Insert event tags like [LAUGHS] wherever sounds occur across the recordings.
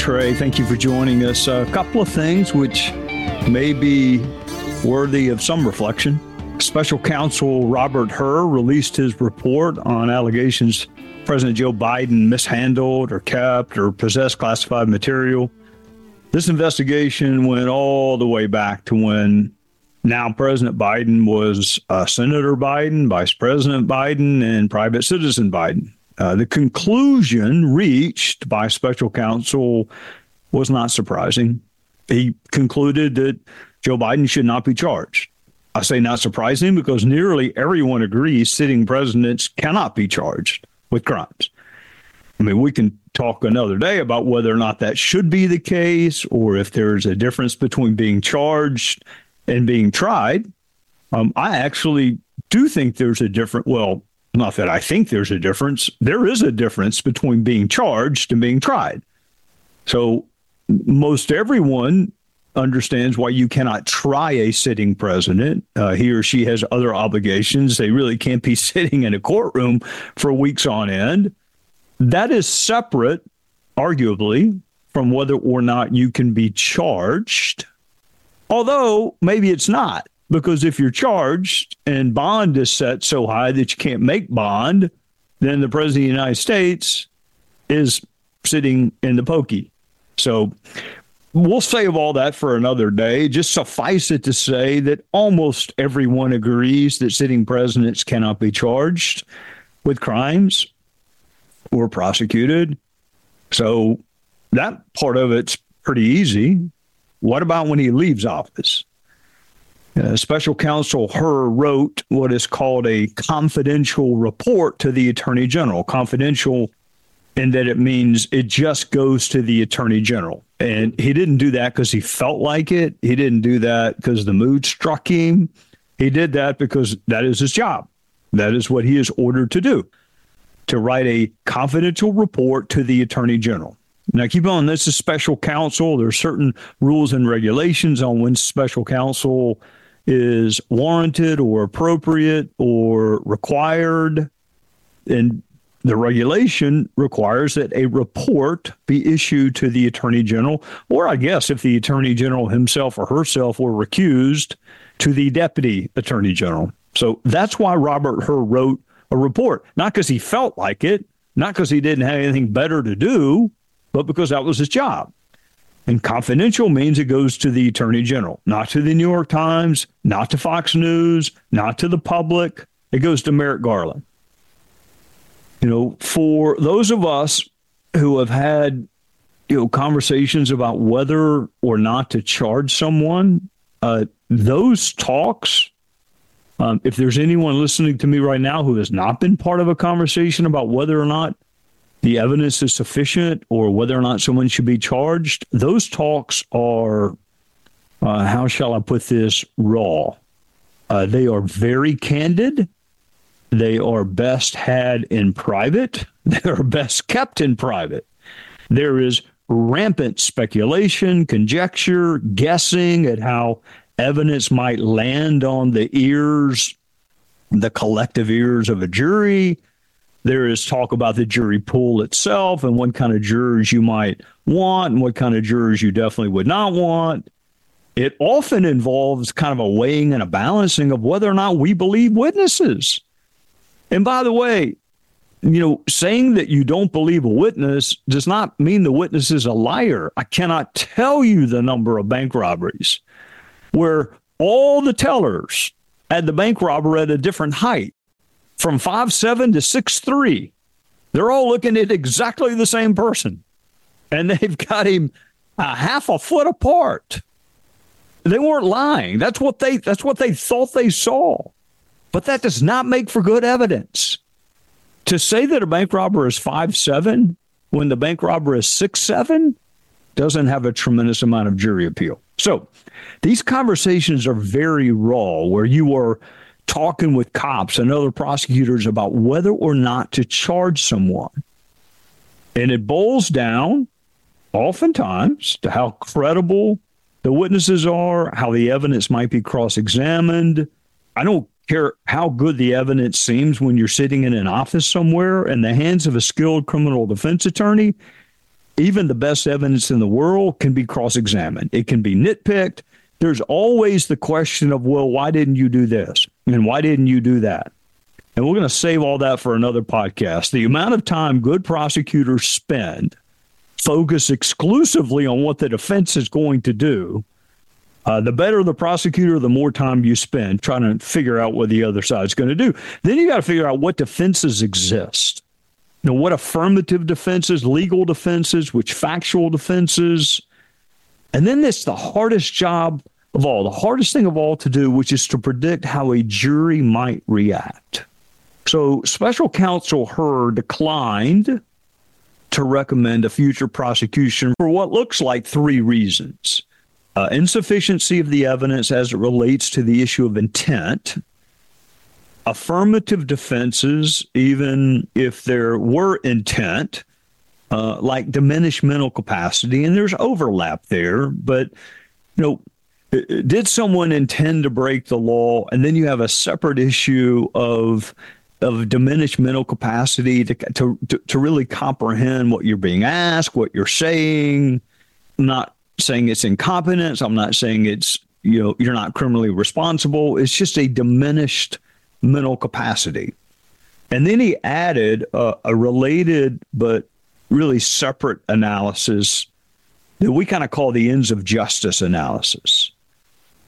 Trey. Thank you for joining us. A couple of things which may be worthy of some reflection. Special counsel Robert Hur released his report on allegations President Joe Biden mishandled or kept or possessed classified material. This investigation went all the way back to when now President Biden was uh, Senator Biden, Vice President Biden, and Private Citizen Biden. Uh, the conclusion reached by special counsel was not surprising. He concluded that Joe Biden should not be charged. I say not surprising because nearly everyone agrees sitting presidents cannot be charged with crimes. I mean, we can talk another day about whether or not that should be the case or if there's a difference between being charged and being tried. Um, I actually do think there's a different, well, not that I think there's a difference. There is a difference between being charged and being tried. So most everyone understands why you cannot try a sitting president. Uh, he or she has other obligations. They really can't be [LAUGHS] sitting in a courtroom for weeks on end. That is separate, arguably, from whether or not you can be charged. Although maybe it's not, because if you're charged and bond is set so high that you can't make bond, then the president of the United States is sitting in the pokey. So we'll save all that for another day. Just suffice it to say that almost everyone agrees that sitting presidents cannot be charged with crimes or prosecuted. So that part of it's pretty easy. What about when he leaves office? Uh, Special counsel Hur wrote what is called a confidential report to the attorney general. Confidential in that it means it just goes to the attorney general. And he didn't do that because he felt like it. He didn't do that because the mood struck him. He did that because that is his job. That is what he is ordered to do to write a confidential report to the attorney general. Now, keep on, this is special counsel. There are certain rules and regulations on when special counsel is warranted or appropriate or required. And the regulation requires that a report be issued to the attorney general, or I guess if the attorney general himself or herself were recused, to the deputy attorney general. So that's why Robert Hur wrote a report, not because he felt like it, not because he didn't have anything better to do, but because that was his job. And confidential means it goes to the attorney general, not to the New York Times, not to Fox News, not to the public. It goes to Merrick Garland. You know, for those of us who have had, you know, conversations about whether or not to charge someone, uh, those talks, um, if there's anyone listening to me right now who has not been part of a conversation about whether or not the evidence is sufficient or whether or not someone should be charged, those talks are, uh, how shall I put this, raw. Uh, they are very candid. They are best had in private. [LAUGHS] They are best kept in private. There is rampant speculation, conjecture, guessing at how evidence might land on the ears, the collective ears of a jury. There is talk about the jury pool itself and what kind of jurors you might want and what kind of jurors you definitely would not want. It often involves kind of a weighing and a balancing of whether or not we believe witnesses. And by the way, you know, saying that you don't believe a witness does not mean the witness is a liar. I cannot tell you the number of bank robberies where all the tellers had the bank robber at a different height from five seven to six three. They're all looking at exactly the same person. And [LAUGHS] they've got him a half a foot apart. They weren't lying. That's what they that's what they thought they saw. But that does not make for good evidence. to say that a bank robber is five seven when the bank robber is six seven doesn't have a tremendous amount of jury appeal. So these conversations are very raw, where you are talking with cops and other prosecutors about whether or not to charge someone. And it boils down oftentimes to how credible the witnesses are, how the evidence might be cross examined. I don't care how good the evidence seems when you're sitting in an office somewhere in the hands of a skilled criminal defense attorney. Even the best evidence in the world can be cross examined. It can be nitpicked. There's always the question of, well, why didn't you do this? And why didn't you do that? And we're going to save all that for another podcast. The amount of time good prosecutors spend focus exclusively on what the defense is going to do, uh, the better the prosecutor, the more time you spend trying to figure out what the other side's going to do. Then you got to figure out what defenses exist. You know, what affirmative defenses, legal defenses, which factual defenses. And then it's the hardest job of all, the hardest thing of all to do, which is to predict how a jury might react. So special counsel Hur declined to recommend a future prosecution for what looks like three reasons. Uh, insufficiency of the evidence as it relates to the issue of intent, affirmative defenses, even if there were intent, uh, like diminished mental capacity, and there's overlap there, but you know, did someone intend to break the law? And then you have a separate issue of of diminished mental capacity to, to, to, really comprehend what you're being asked, what you're saying. I'm not saying it's incompetence. I'm not saying it's, you know, you're not criminally responsible. It's just a diminished mental capacity. And then he added a, a related but really separate analysis that we kind of call the ends of justice analysis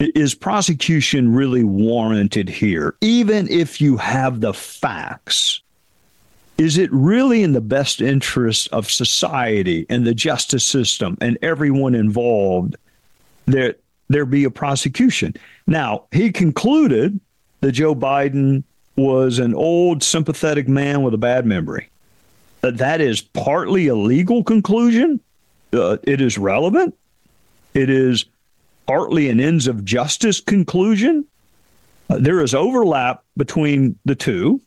is prosecution really warranted here? Even if you have the facts, is it really in the best interest of society and the justice system and everyone involved that there be a prosecution? Now, he concluded that Joe Biden was an old, sympathetic man with a bad memory. That is partly a legal conclusion. Uh, it is relevant. It is partly an ends of justice conclusion. Uh, there is overlap between the two.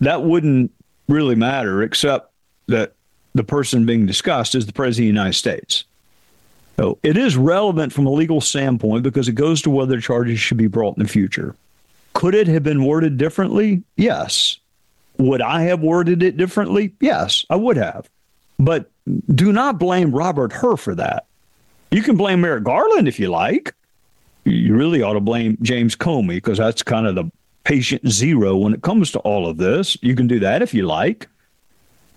That wouldn't really matter, except that the person being discussed is the President of the United States. So it is relevant from a legal standpoint because it goes to whether charges should be brought in the future. Could it have been worded differently? Yes. Would I have worded it differently? Yes, I would have. But do not blame Robert Hur for that. You can blame Merrick Garland if you like. You really ought to blame James Comey because that's kind of the patient zero when it comes to all of this. You can do that if you like.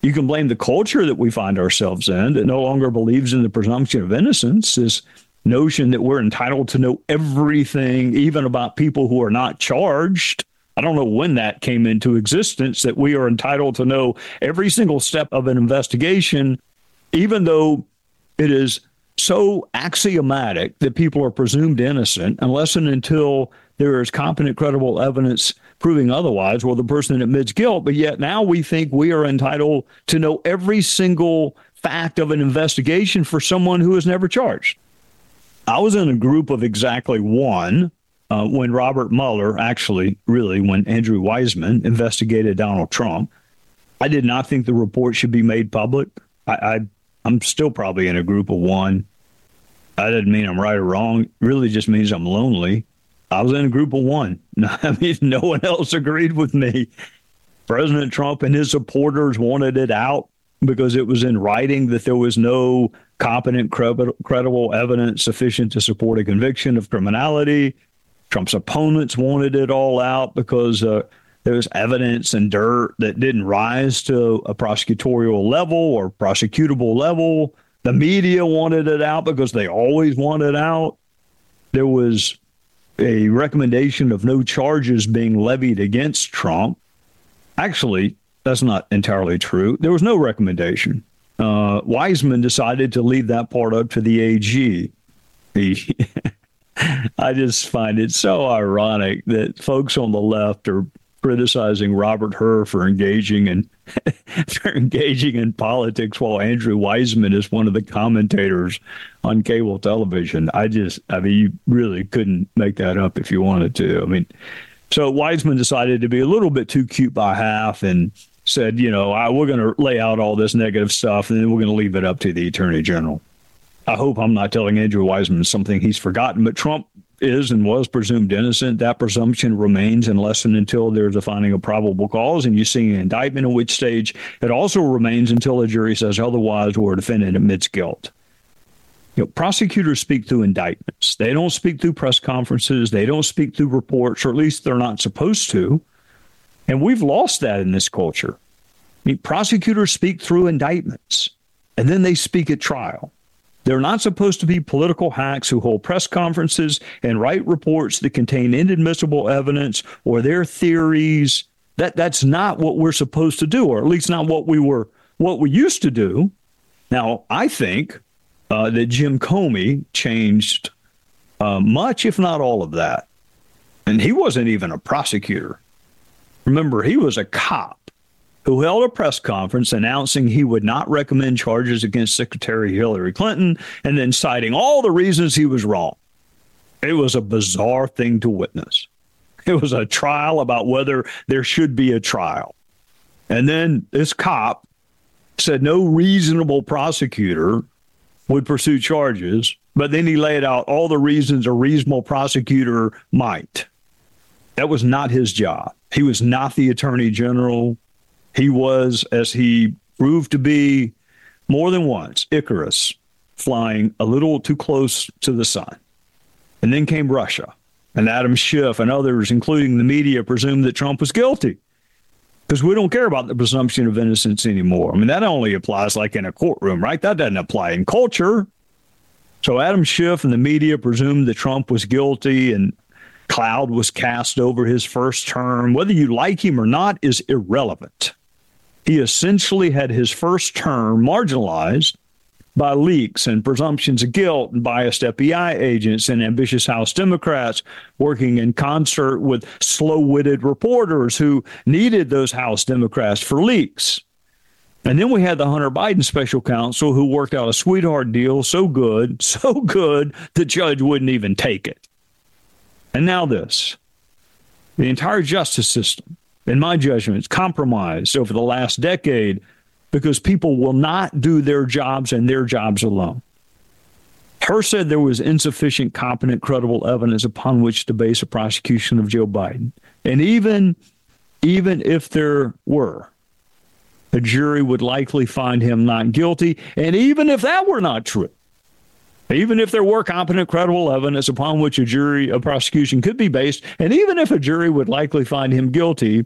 You can blame the culture that we find ourselves in that no longer believes in the presumption of innocence, this notion that we're entitled to know everything, even about people who are not charged. I don't know when that came into existence that we are entitled to know every single step of an investigation, even though it is so axiomatic that people are presumed innocent unless and until there is competent, credible evidence proving otherwise, well, the person admits guilt. But yet now we think we are entitled to know every single fact of an investigation for someone who is never charged. I was in a group of exactly one uh, when Robert Mueller, actually, really, when Andrew Weissmann investigated Donald Trump. I did not think the report should be made public. I, I I'm still probably in a group of one. That doesn't mean I'm right or wrong. It really just means I'm lonely. I was in a group of one. [LAUGHS] I mean, no one else agreed with me. President Trump and his supporters wanted it out because it was in writing that there was no competent, credible evidence sufficient to support a conviction of criminality. Trump's opponents wanted it all out because uh, there was evidence and dirt that didn't rise to a prosecutorial level or prosecutable level. The media wanted it out because they always want it out. There was a recommendation of no charges being levied against Trump. Actually, that's not entirely true. There was no recommendation. Uh, Weissmann decided to leave that part up to the AG. [LAUGHS] I just find it so ironic that folks on the left are criticizing Robert Hur for engaging in [LAUGHS] for engaging in politics while Andrew Weissmann is one of the commentators on cable television. I just, I mean, you really couldn't make that up if you wanted to. I mean, so Weissmann decided to be a little bit too cute by half and said, you know, I, we're going to lay out all this negative stuff and then we're going to leave it up to the attorney general. I hope I'm not telling Andrew Weissmann something he's forgotten, but Trump is and was presumed innocent. That presumption remains unless and until there's a finding of probable cause and you see an indictment, at which stage it also remains until a jury says otherwise or a defendant admits guilt. You know, prosecutors speak through indictments. They don't speak through press conferences. They don't speak through reports, or at least they're not supposed to. And we've lost that in this culture. I mean, prosecutors speak through indictments and then they speak at trial. They're not supposed to be political hacks who hold press conferences and write reports that contain inadmissible evidence or their theories. That that's not what we're supposed to do, or at least not what we were what we used to do. Now, I think uh, that Jim Comey changed uh, much, if not all of that, and he wasn't even a prosecutor. Remember, he was a cop who held a press conference announcing he would not recommend charges against Secretary Hillary Clinton and then citing all the reasons he was wrong. It was a bizarre thing to witness. It was a trial about whether there should be a trial. And then this cop said no reasonable prosecutor would pursue charges, but then he laid out all the reasons a reasonable prosecutor might. That was not his job. He was not the attorney general. He was, as he proved to be more than once, Icarus, flying a little too close to the sun. And then came Russia, and Adam Schiff and others, including the media, presumed that Trump was guilty because we don't care about the presumption of innocence anymore. I mean, that only applies like in a courtroom, right? That doesn't apply in culture. So Adam Schiff and the media presumed that Trump was guilty, and cloud was cast over his first term. Whether you like him or not is irrelevant. He essentially had his first term marginalized by leaks and presumptions of guilt and biased FBI agents and ambitious House Democrats working in concert with slow witted reporters who needed those House Democrats for leaks. And then we had the Hunter Biden special counsel who worked out a sweetheart deal so good, [LAUGHS] so good, the judge wouldn't even take it. And now this the entire justice system in my judgment, it's compromised over the last decade because people will not do their jobs and their jobs alone. Hur said there was insufficient, competent, credible evidence upon which to base a prosecution of Joe Biden. And even, even if there were, a jury would likely find him not guilty. And even if that were not true, even if there were competent, credible evidence upon which a jury, a prosecution could be based, and even if a jury would likely find him guilty,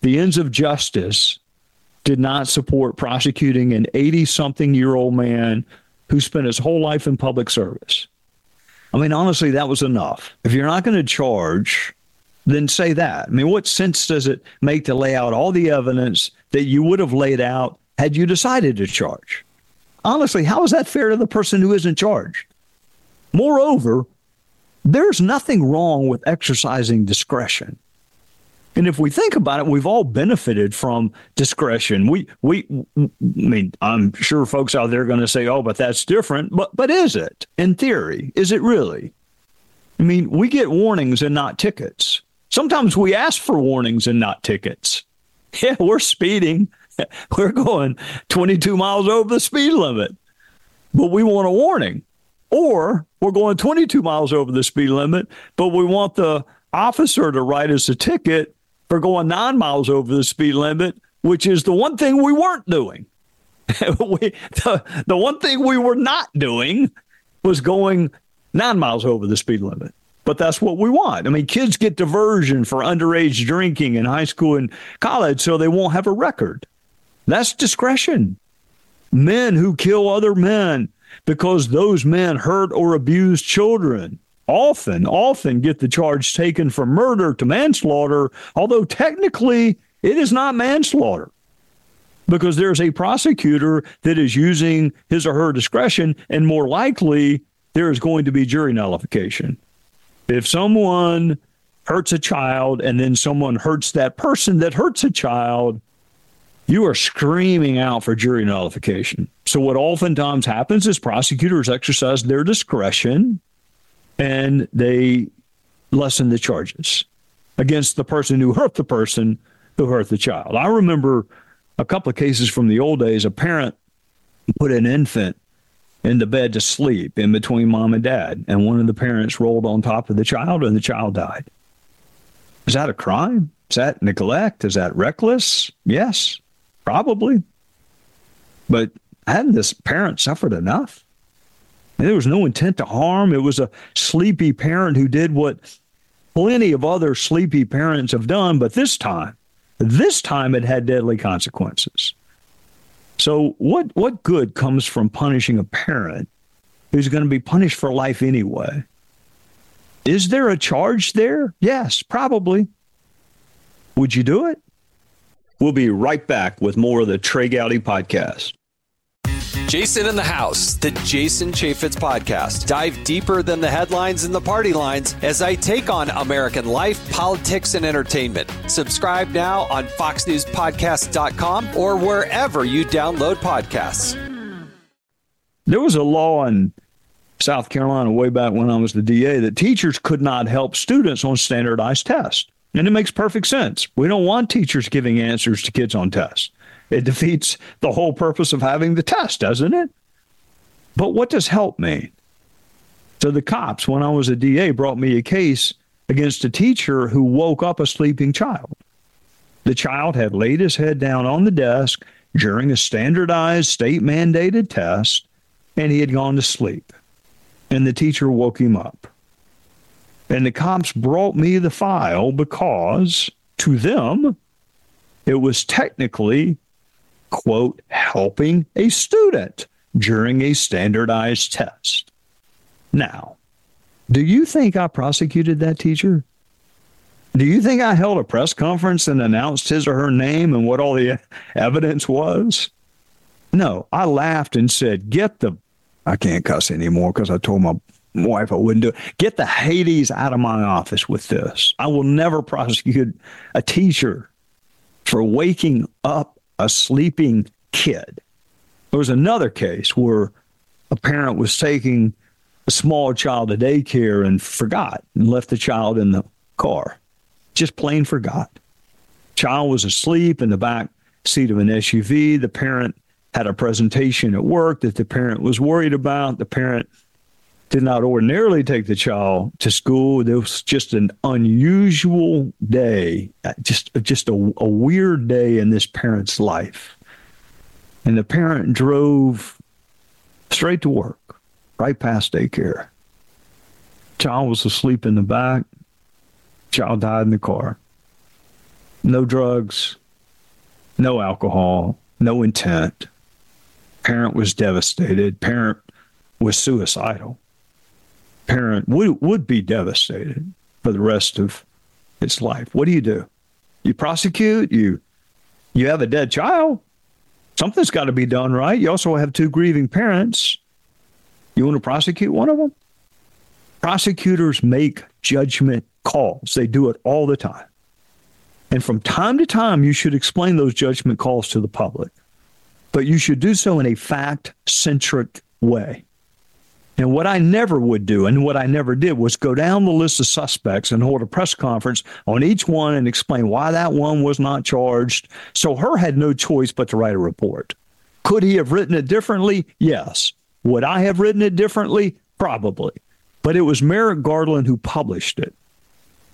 the ends of justice did not support prosecuting an 80 something year old man who spent his whole life in public service. I mean, honestly, that was enough. If you're not going to charge, then say that. I mean, what sense does it make to lay out all the evidence that you would have laid out had you decided to charge? Honestly, how is that fair to the person who isn't charged? Moreover, there's nothing wrong with exercising discretion. And if we think about it, we've all benefited from discretion. We, we, I mean, I'm sure folks out there are going to say, "Oh, but that's different." But, but is it in theory? Is it really? I mean, we get warnings and not tickets. Sometimes we ask for warnings and not tickets. [LAUGHS] Yeah, we're speeding. [LAUGHS] We're going 22 miles over the speed limit, but we want a warning. Or we're going 22 miles over the speed limit, but we want the officer to write us a ticket for going nine miles over the speed limit, which is the one thing we weren't doing. [LAUGHS] we, the, the one thing we were not doing was going nine miles over the speed limit. But that's what we want. I mean, kids get diversion for underage drinking in high school and college so they won't have a record. That's discretion. Men who kill other men because those men hurt or abuse children often, often get the charge taken from murder to manslaughter, although technically it is not manslaughter because there's a prosecutor that is using his or her discretion, and more likely there is going to be jury nullification. If someone hurts a child and then someone hurts that person that hurts a child, you are screaming out for jury nullification. So, what oftentimes happens is prosecutors exercise their discretion and they lessen the charges against the person who hurt the person who hurt the child. I remember a couple of cases from the old days a parent put an infant in the bed to sleep in between mom and dad, and one of the parents rolled on top of the child and the child died. Is that a crime? Is that neglect? Is that reckless? Yes, probably. But hadn't this parent suffered enough? There was no intent to harm. It was a sleepy parent who did what plenty of other sleepy parents have done, but this time, this time it had deadly consequences. So, what, what good comes from punishing a parent who's going to be punished for life anyway? Is there a charge there? Yes, probably. Would you do it? We'll be right back with more of the Trey Gowdy podcast. Jason in the House, the Jason Chaffetz podcast. Dive deeper than the headlines and the party lines as I take on American life, politics, and entertainment. Subscribe now on FoxNewsPodcast.com or wherever you download podcasts. There was a law in South Carolina way back when I was the DA that teachers could not help students on standardized tests. And it makes perfect sense. We don't want teachers giving answers to kids on tests. It defeats the whole purpose of having the test, doesn't it? But what does help mean? So the cops, when I was a DA, brought me a case against a teacher who woke up a sleeping child. The child had laid his head down on the desk during a standardized state mandated test, and he had gone to sleep. And the teacher woke him up. And the cops brought me the file because to them, it was technically quote, helping a student during a standardized test. Now, do you think I prosecuted that teacher? Do you think I held a press conference and announced his or her name and what all the [LAUGHS] evidence was? No, I laughed and said, Get the, I can't cuss anymore because I told my wife I wouldn't do it. Get the Hades out of my office with this. I will never prosecute a teacher for waking up a sleeping kid. There was another case where a parent was taking a small child to daycare and forgot and left the child in the car. Just plain forgot. Child was asleep in the back seat of an SUV. The parent had a presentation at work that the parent was worried about. The parent did not ordinarily take the child to school. It was just an unusual day, just just a, a weird day in this parent's life. And the parent drove straight to work, right past daycare. Child was asleep in the back. Child died in the car. No drugs, no alcohol, no intent. Parent was devastated. Parent was suicidal parent would, would be devastated for the rest of its life. What do you do? You prosecute, you you have a dead child. Something's got to be done right. You also have two grieving parents. You want to prosecute one of them? Prosecutors make judgment calls. They do it all the time. And from time to time, you should explain those judgment calls to the public. But you should do so in a fact centric way. And what I never would do and what I never did was go down the list of suspects and hold a press conference on each one and explain why that one was not charged. So Hur had no choice but to write a report. Could he have written it differently? Yes. Would I have written it differently? Probably. But it was Merrick Garland who published it.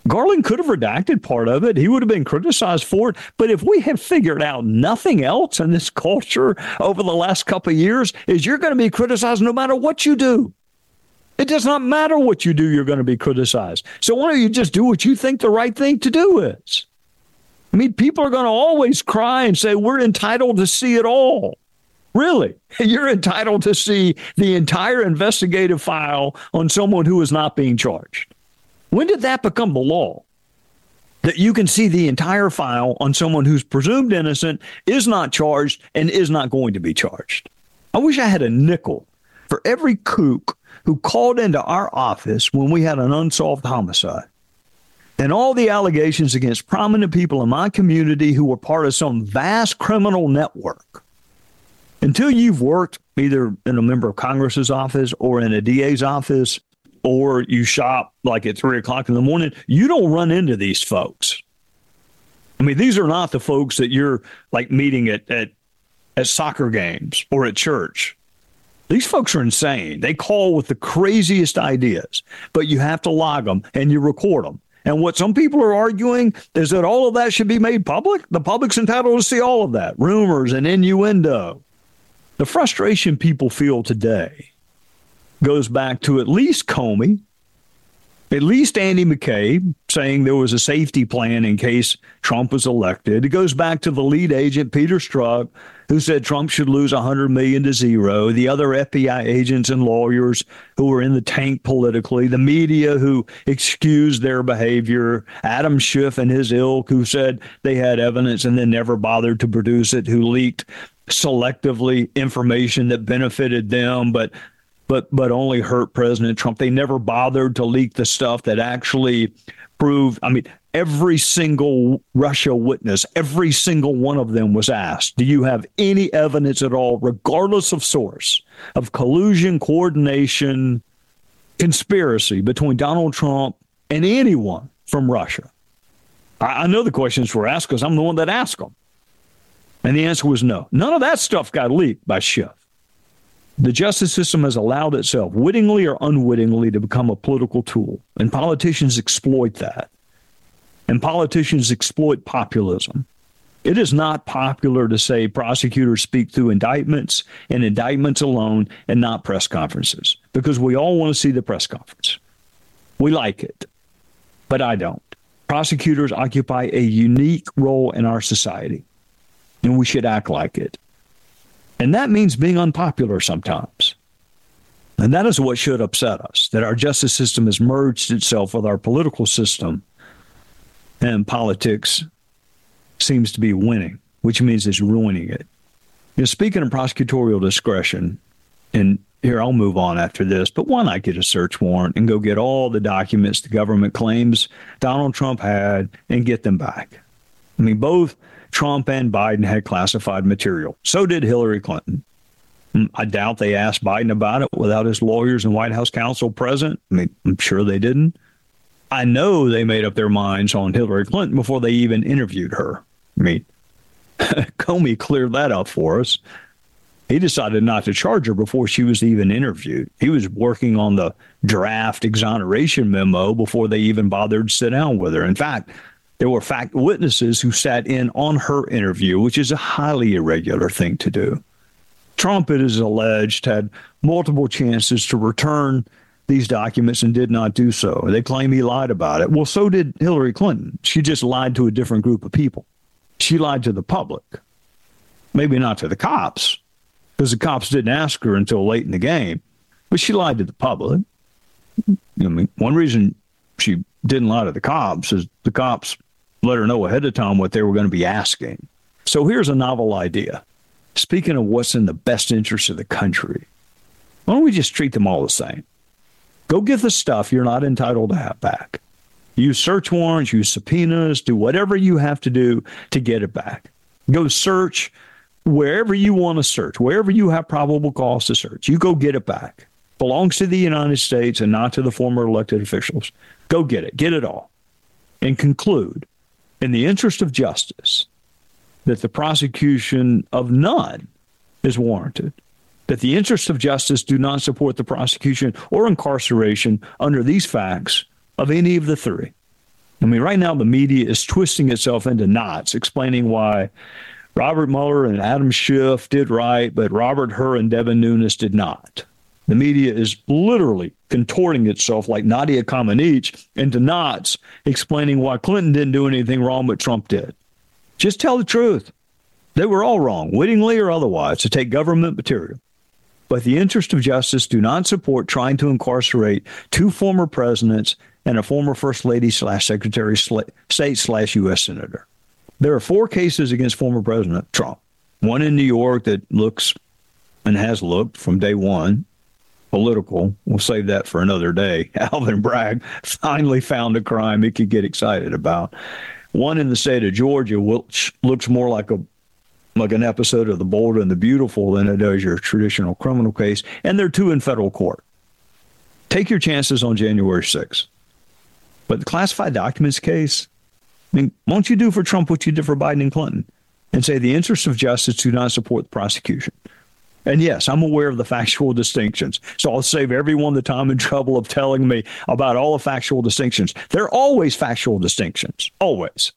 Garland could have redacted part of it. He would have been criticized for it. But if we have figured out nothing else in this culture over the last couple of years, is you're going to be criticized no matter what you do. It does not matter what you do, you're going to be criticized. So why don't you just do what you think the right thing to do is? I mean, people are going to always cry and say, we're entitled to see it all. Really? [LAUGHS] You're entitled to see the entire investigative file on someone who is not being charged. When did that become the law? That you can see the entire file on someone who's presumed innocent, is not charged, and is not going to be charged. I wish I had a nickel for every kook who called into our office when we had an unsolved homicide. and all the allegations against prominent people in my community who were part of some vast criminal network. Until you've worked either in a member of Congress's office or in a DA's office, or you shop like at three o'clock in the morning, you don't run into these folks. I mean, these are not the folks that you're like meeting at, at, at soccer games or at church. These folks are insane. They call with the craziest ideas, but you have to log them and you record them. And what some people are arguing is that all of that should be made public. The public's entitled to see all of that rumors and innuendo. The frustration people feel today goes back to at least Comey, at least Andy McCabe saying there was a safety plan in case Trump was elected. It goes back to the lead agent, Peter Strzok, who said Trump should lose 100 million to zero, the other FBI agents and lawyers who were in the tank politically, the media who excused their behavior, Adam Schiff and his ilk who said they had evidence and then never bothered to produce it, who leaked selectively information that benefited them, but but but only hurt President Trump. They never bothered to leak the stuff that actually proved. I mean, every single Russia witness, every single one of them was asked, "Do you have any evidence at all, regardless of source, of collusion, coordination, conspiracy between Donald Trump and anyone from Russia?" I, I know the questions were asked because I'm the one that asked them, and the answer was no. None of that stuff got leaked by Schiff. The justice system has allowed itself, wittingly or unwittingly, to become a political tool, and politicians exploit that. And politicians exploit populism. It is not popular to say prosecutors speak through indictments and indictments alone and not press conferences because we all want to see the press conference. We like it, but I don't. Prosecutors occupy a unique role in our society, and we should act like it. And that means being unpopular sometimes. And that is what should upset us that our justice system has merged itself with our political system, and politics seems to be winning, which means it's ruining it. You know, speaking of prosecutorial discretion, and here I'll move on after this, but why not get a search warrant and go get all the documents the government claims Donald Trump had and get them back? I mean, both Trump and Biden had classified material. So did Hillary Clinton. Mm, I doubt they asked Biden about it without his lawyers and White House counsel present. I mean, I'm sure they didn't. I know they made up their minds on Hillary Clinton before they even interviewed her. I mean, [LAUGHS] Comey cleared that up for us. He decided not to charge her before she was even interviewed. He was working on the draft exoneration memo before they even bothered to sit down with her. In fact, there were fact witnesses who sat in on her interview, which is a highly irregular thing to do. Trump, it is alleged, had multiple chances to return these documents and did not do so. They claim he lied about it. Well, so did Hillary Clinton. She just lied to a different group of people. She lied to the public, maybe not to the cops, because the cops didn't ask her until late in the game, but she lied to the public. I mean, one reason she didn't lie to the cops is the cops let her know ahead of time what they were going to be asking. So here's a novel idea. Speaking of what's in the best interest of the country, why don't we just treat them all the same? Go get the stuff you're not entitled to have back. Use search warrants, use subpoenas, do whatever you have to do to get it back. Go search wherever you want to search, wherever you have probable cause to search. You go get it back. Belongs to the United States and not to the former elected officials. Go get it. Get it all. And conclude in the interest of justice, that the prosecution of none is warranted, that the interests of justice do not support the prosecution or incarceration under these facts of any of the three. I mean, right now the media is twisting itself into knots, explaining why Robert Mueller and Adam Schiff did right, but Robert Hur and Devin Nunes did not. The media is literally contorting itself like Nadia Comaneci into knots, explaining why Clinton didn't do anything wrong, but Trump did. Just tell the truth. They were all wrong, wittingly or otherwise, to take government material. But the interests of justice do not support trying to incarcerate two former presidents and a former first lady slash secretary state slash U.S. senator. There are four cases against former President Trump. One in New York that looks and has looked from day one political. We'll save that for another day. [LAUGHS] Alvin Bragg finally found a crime he could get excited about. One in the state of Georgia, which looks more like a like an episode of The Bold and the Beautiful than it does your traditional criminal case, and there are two in federal court. Take your chances on January 6th. But the classified documents case, I mean, won't you do for Trump what you did for Biden and Clinton and say the interests of justice do not support the prosecution? And yes, I'm aware of the factual distinctions. So I'll save everyone the time and [LAUGHS] trouble of telling me about all the factual distinctions. There are always factual distinctions. Always.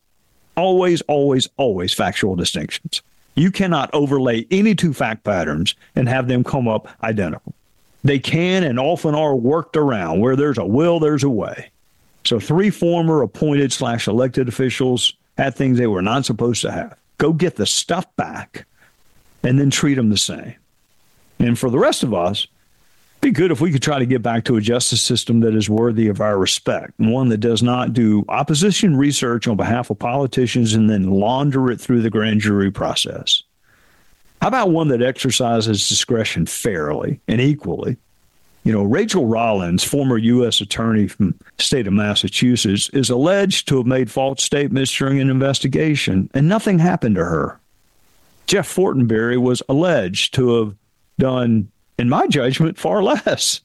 Always, always, always factual distinctions. You cannot overlay any two fact patterns and have them come up identical. They can and often are worked around. Where there's a will, there's a way. So three former appointed slash elected officials had things they were not supposed to have. Go get the stuff back and then treat them the same. And for the rest of us, be good if we could try to get back to a justice system that is worthy of our respect, one that does not do opposition research on behalf of politicians and then launder it through the grand jury process. How about one that exercises discretion fairly and equally? You know, Rachael Rollins, former U.S. attorney from the state of Massachusetts, is alleged to have made false statements during an investigation, and nothing happened to her. Jeff Fortenberry was alleged to have done, in my judgment, far less.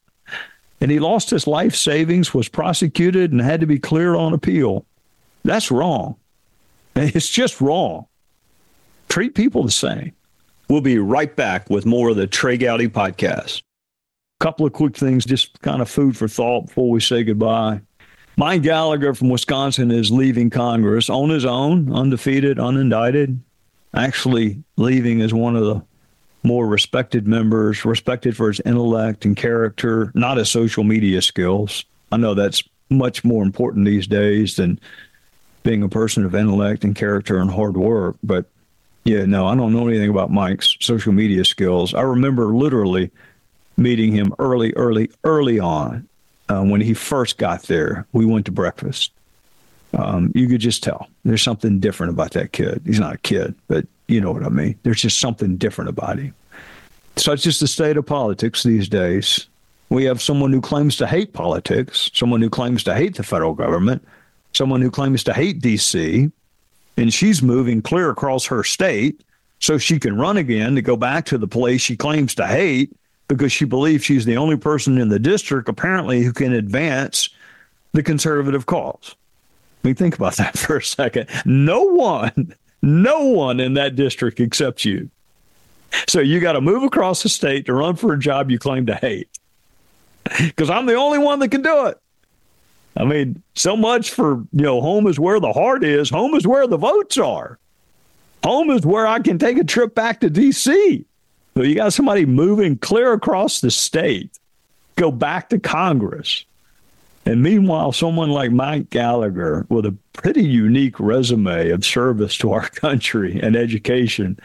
And he lost his life savings, was prosecuted, and had to be cleared on appeal. That's wrong. It's just wrong. Treat people the same. We'll be right back with more of the Trey Gowdy podcast. A couple of quick things, just kind of food for thought before we say goodbye. Mike Gallagher from Wisconsin is leaving Congress on his own, undefeated, unindicted, actually leaving as one of the more respected members, respected for his intellect and character, not his social media skills. I know that's much more important these days than being a person of intellect and character and hard work. But yeah, no, I don't know anything about Mike's social media skills. I remember literally meeting him early, early, early on uh, when he first got there. We went to breakfast. Um, you could just tell there's something different about that kid. He's not a kid, but you know what I mean. There's just something different about him. Such is the state of politics these days. We have someone who claims to hate politics, someone who claims to hate the federal government, someone who claims to hate D.C., and she's moving clear across her state so she can run again to go back to the place she claims to hate because she believes she's the only person in the district apparently who can advance the conservative cause. Let me think about [LAUGHS] that for a second. No one, no one in that district except you. So you got to move across the state to run for a job you claim to hate. Because I'm the only one that can do it. I mean, so much for, you know, home is where the heart is. Home is where the votes are. Home is where I can take a trip back to D.C. So you got somebody moving clear across the state, go back to Congress. And meanwhile, someone like Mike Gallagher, with a pretty unique resume of service to our [LAUGHS] country and education,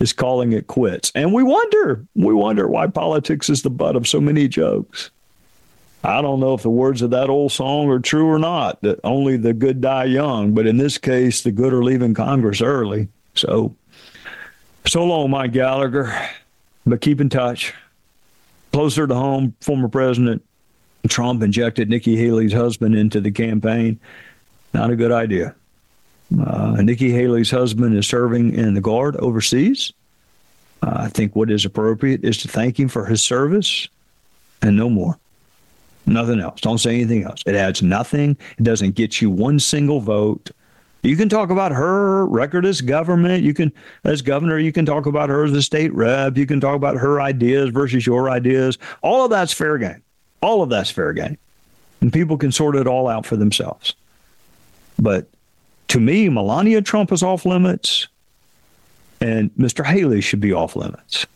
is calling it quits. And we wonder, we wonder why politics is the butt of so many jokes. I don't know if the words of that old song are true or not, that only the good die young, but in this case, the good are leaving Congress early. So, so long, Mike Gallagher, but keep in touch. Closer to home, former President Trump injected Nikki Haley's husband into the campaign. Not a good idea. Uh, Nikki Haley's husband is serving in the Guard overseas. Uh, I think what is appropriate is to thank him for his service and no more. Nothing else. Don't say anything else. It adds nothing. It doesn't get you one single vote. You can talk about her record as government. You can, as governor, you can talk about her as a state rep. You can talk about her ideas versus your ideas. All of that's fair game. All of that's fair game. And people can sort it all out for themselves. But to me, Melania Trump is off limits and Mr. Haley should be off limits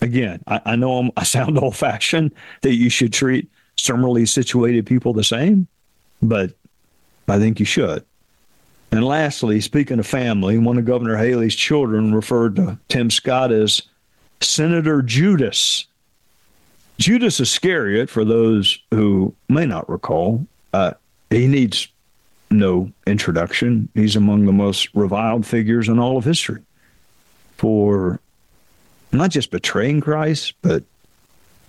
again, I, I know I'm, I sound [LAUGHS] old fashioned that you should treat similarly situated people the same, but I think you should. And lastly, speaking of family, one of Governor Haley's children referred to Tim Scott as Senator Judas. Judas Iscariot, for those who may not recall, uh, he needs no introduction. He's among the most reviled figures in all of history for not just betraying Christ, but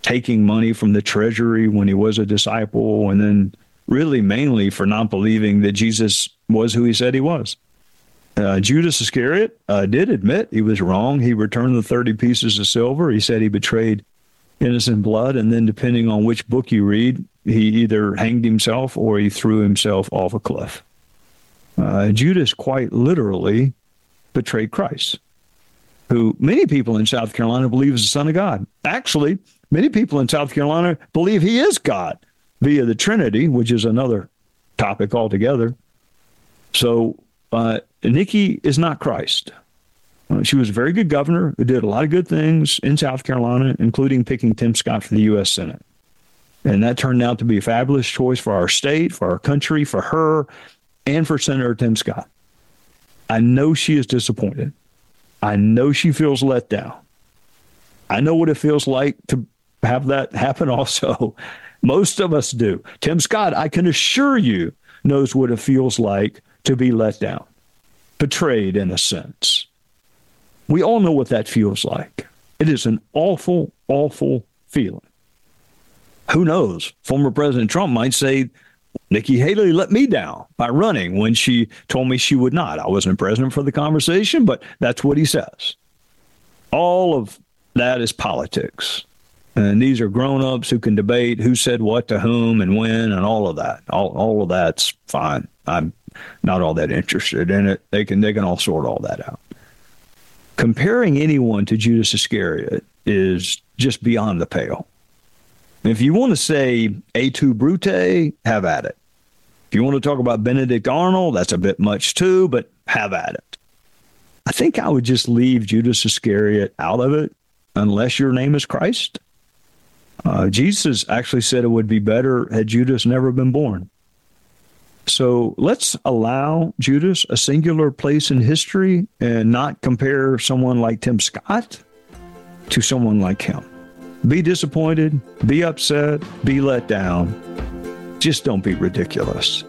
taking money from the treasury when he was a disciple, and then really mainly for not believing that Jesus was who he said he was. Uh, Judas Iscariot uh, did admit he was wrong. He returned the 30 pieces of silver. He said he betrayed innocent blood. And then, depending on which book you read, he either hanged himself or he threw himself off a cliff. Uh, Judas quite literally betrayed Christ, who many people in South Carolina believe is the Son of God. Actually, many people in South Carolina believe he is God via the Trinity, which is another topic altogether. So, uh, Nikki is not Christ. Uh, she was a very good governor who did a lot of good things in South Carolina, including picking Tim Scott for the U.S. Senate. And that turned out to be a fabulous choice for our state, for our country, for her, and for Senator Tim Scott. I know she is disappointed. I know she feels let down. I know what it feels like to have that happen also. [LAUGHS] Most of us do. Tim Scott, I can assure you, knows what it feels like to be let down, betrayed in a sense. We all know what that feels like. It is an awful, awful feeling. Who knows? Former President Trump might say, Nikki Haley let me down by running when she told me she would not. I wasn't present for the conversation, but that's what he says. All of that is politics. And these are grown ups who can debate who said what to whom and when and all of that. All, all of that's fine. I'm not all that interested in it. They can they can all sort all that out. Comparing anyone to Judas Iscariot is just beyond the pale. If you want to say Et tu Brute, have at it. If you want to talk about Benedict Arnold, that's a bit much too, but have at it. I think I would just leave Judas Iscariot out of it unless your name is Christ. Uh, Jesus actually said it would be better had Judas never been born. So let's allow Judas a singular place in history and not compare someone like Tim Scott to someone like him. Be disappointed, be upset, be let down. Just don't be ridiculous.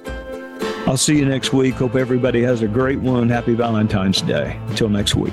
I'll see you next week. Hope everybody has a great one. Happy Valentine's Day. Until next week.